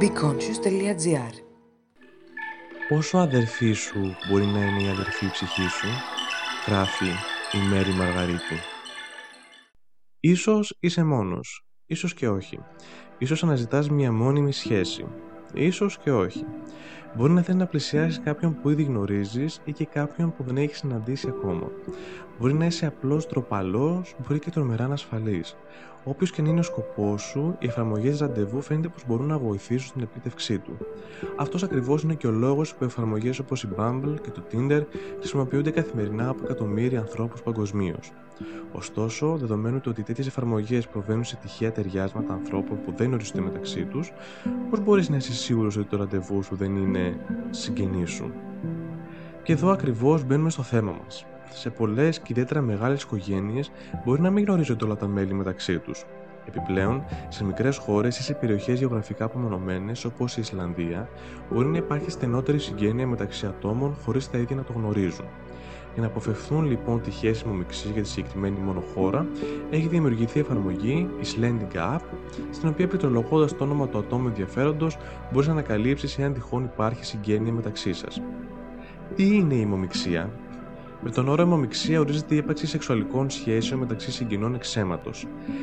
BeConscious.gr Πόσο αδερφή σου μπορεί να είναι η αδερφή ψυχή σου, γράφει η Μέρη Μαργαρίτη. Ίσως είσαι μόνος, ίσως και όχι. Ίσως αναζητάς μια μόνιμη σχέση, ίσως και όχι. Μπορεί να θέλει να πλησιάσεις κάποιον που ήδη γνωρίζεις ή και κάποιον που δεν έχεις συναντήσει ακόμα. Μπορεί να είσαι απλώ τροπαλό, μπορεί και τρομερά ανασφαλής. Όποιος και αν είναι ο σκοπός σου, οι εφαρμογές ραντεβού φαίνεται πως μπορούν να βοηθήσουν στην επίτευξή του. Αυτός ακριβώς είναι και ο λόγος που εφαρμογές όπως η Bumble και το Tinder χρησιμοποιούνται καθημερινά από εκατομμύρια ανθρώπους παγκοσμίως. Ωστόσο, δεδομένου ότι τέτοιες εφαρμογές προβαίνουν σε τυχαία ταιριάσματα ανθρώπων που δεν οριστούν μεταξύ τους, πώς μπορείς να είσαι σίγουρος ότι το ραντεβού σου δεν είναι συγγενής σου; Και εδώ ακριβώς μπαίνουμε στο θέμα μας. Σε πολλές και ιδιαίτερα μεγάλες οικογένειες μπορεί να μην γνωρίζονται όλα τα μέλη μεταξύ τους. Επιπλέον, σε μικρές χώρες ή σε περιοχές γεωγραφικά απομονωμένες όπως η Ισλανδία, μπορεί να υπάρχει στενότερη συγγένεια μεταξύ ατόμων χωρίς τα ίδια να το γνωρίζουν. Για να αποφευθούν λοιπόν τυχαίε αιμομηξίε για τη συγκεκριμένη μόνο χώρα, έχει δημιουργηθεί εφαρμογή, η Slending App, στην οποία πληκτρολογώντας το όνομα του ατόμου ενδιαφέροντος μπορείς να ανακαλύψεις εάν τυχόν υπάρχει συγγένεια μεταξύ σας. Τι είναι η αιμομηξία, με τον όρο αιμομηξία ορίζεται η ύπαρξη σεξουαλικών σχέσεων μεταξύ συγγενών εξαίματο.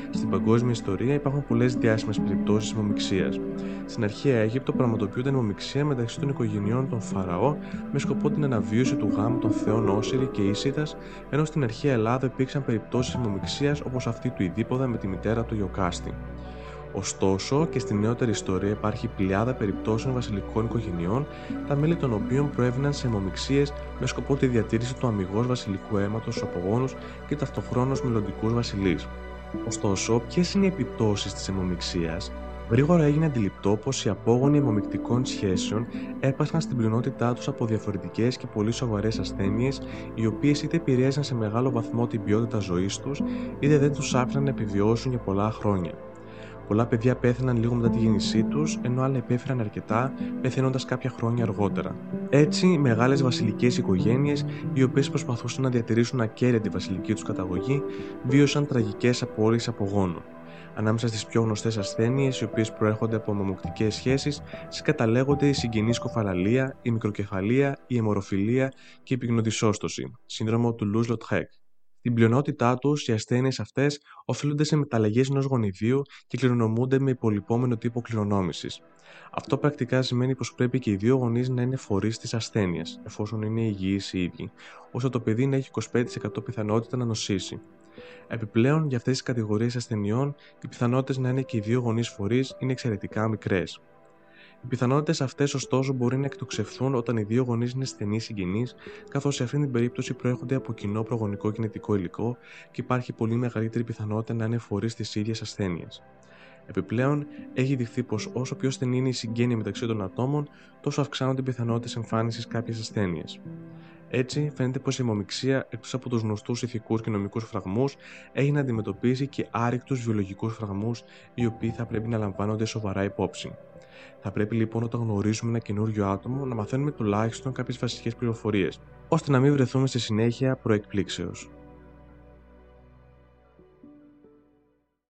Στην παγκόσμια ιστορία υπάρχουν πολλές διάσημες περιπτώσεις αιμομηξία. Στην αρχαία Αίγυπτο πραγματοποιούνταν αιμομηξία μεταξύ των οικογενειών των Φαραώ με σκοπό την αναβίωση του γάμου των θεών Όσυρη και Ισίδα, ενώ στην αρχαία Ελλάδα υπήρξαν περιπτώσεις αιμομηξία όπως αυτή του Ιδίποδα με τη μητέρα του Ιωκάστη. Ωστόσο, και στη νεότερη ιστορία υπάρχει πλειάδα περιπτώσεων βασιλικών οικογενειών, τα μέλη των οποίων προέβηναν σε αιμομηξίε με σκοπό τη διατήρηση του αμυγός βασιλικού αίματος στους απογόνους και ταυτοχρόνως μελλοντικούς βασιλείς. Ωστόσο, ποιες είναι οι επιπτώσεις της αιμομηξία, Γρήγορα έγινε αντιληπτό πως οι απόγονοι αιμομηκτικών σχέσεων έπασχαν στην πλειονότητά τους από διαφορετικές και πολύ σοβαρές ασθένειες, οι οποίες είτε επηρέαζαν σε μεγάλο βαθμό την ποιότητα ζωής τους, είτε δεν τους άφηναν να επιβιώσουν για πολλά χρόνια. Πολλά παιδιά πέθαναν λίγο μετά τη γέννησή τους, ενώ άλλα επέφεραν αρκετά, πεθαίνοντας κάποια χρόνια αργότερα. Έτσι, μεγάλες βασιλικές οικογένειες, οι οποίες προσπαθούσαν να διατηρήσουν ακέραιη τη βασιλική τους καταγωγή, βίωσαν τραγικές απόρριε απογόνων. Ανάμεσα στις πιο γνωστές ασθένειες, οι οποίες προέρχονται από ομομοκτικέ σχέσεις, συγκαταλέγονται η συγγενής κοφαλαλία, η μικροκεφαλία, η αιμορροφιλία και η πυκνοτισόστοση, σύνδρομο του Λούζ Λοτχέκ. Στην πλειονότητά τους, οι ασθένειες αυτές οφείλονται σε μεταλλαγές ενός γονιδίου και κληρονομούνται με υπολοιπόμενο τύπο κληρονόμησης. Αυτό πρακτικά σημαίνει πως πρέπει και οι δύο γονείς να είναι φορείς της ασθένειας, εφόσον είναι υγιείς οι ίδιοι, ώστε το παιδί να έχει 25% πιθανότητα να νοσήσει. Επιπλέον, για αυτές τις κατηγορίες ασθενειών, οι πιθανότητες να είναι και οι δύο γονείς φορείς είναι εξαιρετικά μικρές. Οι πιθανότητες αυτές, ωστόσο, μπορεί να εκτοξευθούν όταν οι δύο γονείς είναι στενοί συγγενείς, καθώς σε αυτήν την περίπτωση προέρχονται από κοινό προγονικό κινητικό υλικό και υπάρχει πολύ μεγαλύτερη πιθανότητα να είναι φορείς της ίδιας ασθένειας. Επιπλέον, έχει δειχθεί πως όσο πιο στενή είναι η συγγένεια μεταξύ των ατόμων, τόσο αυξάνονται οι πιθανότητες εμφάνισης κάποιε ασθένειε. Έτσι, φαίνεται πως η αιμομηξία, εκτός από τους γνωστούς ηθικούς και νομικούς φραγμούς, έχει να αντιμετωπίσει και άρρηκτους βιολογικούς φραγμούς, οι οποίοι θα πρέπει να λαμβάνονται σοβαρά υπόψη. Θα πρέπει λοιπόν όταν γνωρίζουμε ένα καινούριο άτομο να μαθαίνουμε τουλάχιστον κάποιες βασικές πληροφορίες, ώστε να μην βρεθούμε στη συνέχεια προεκπλήξεως.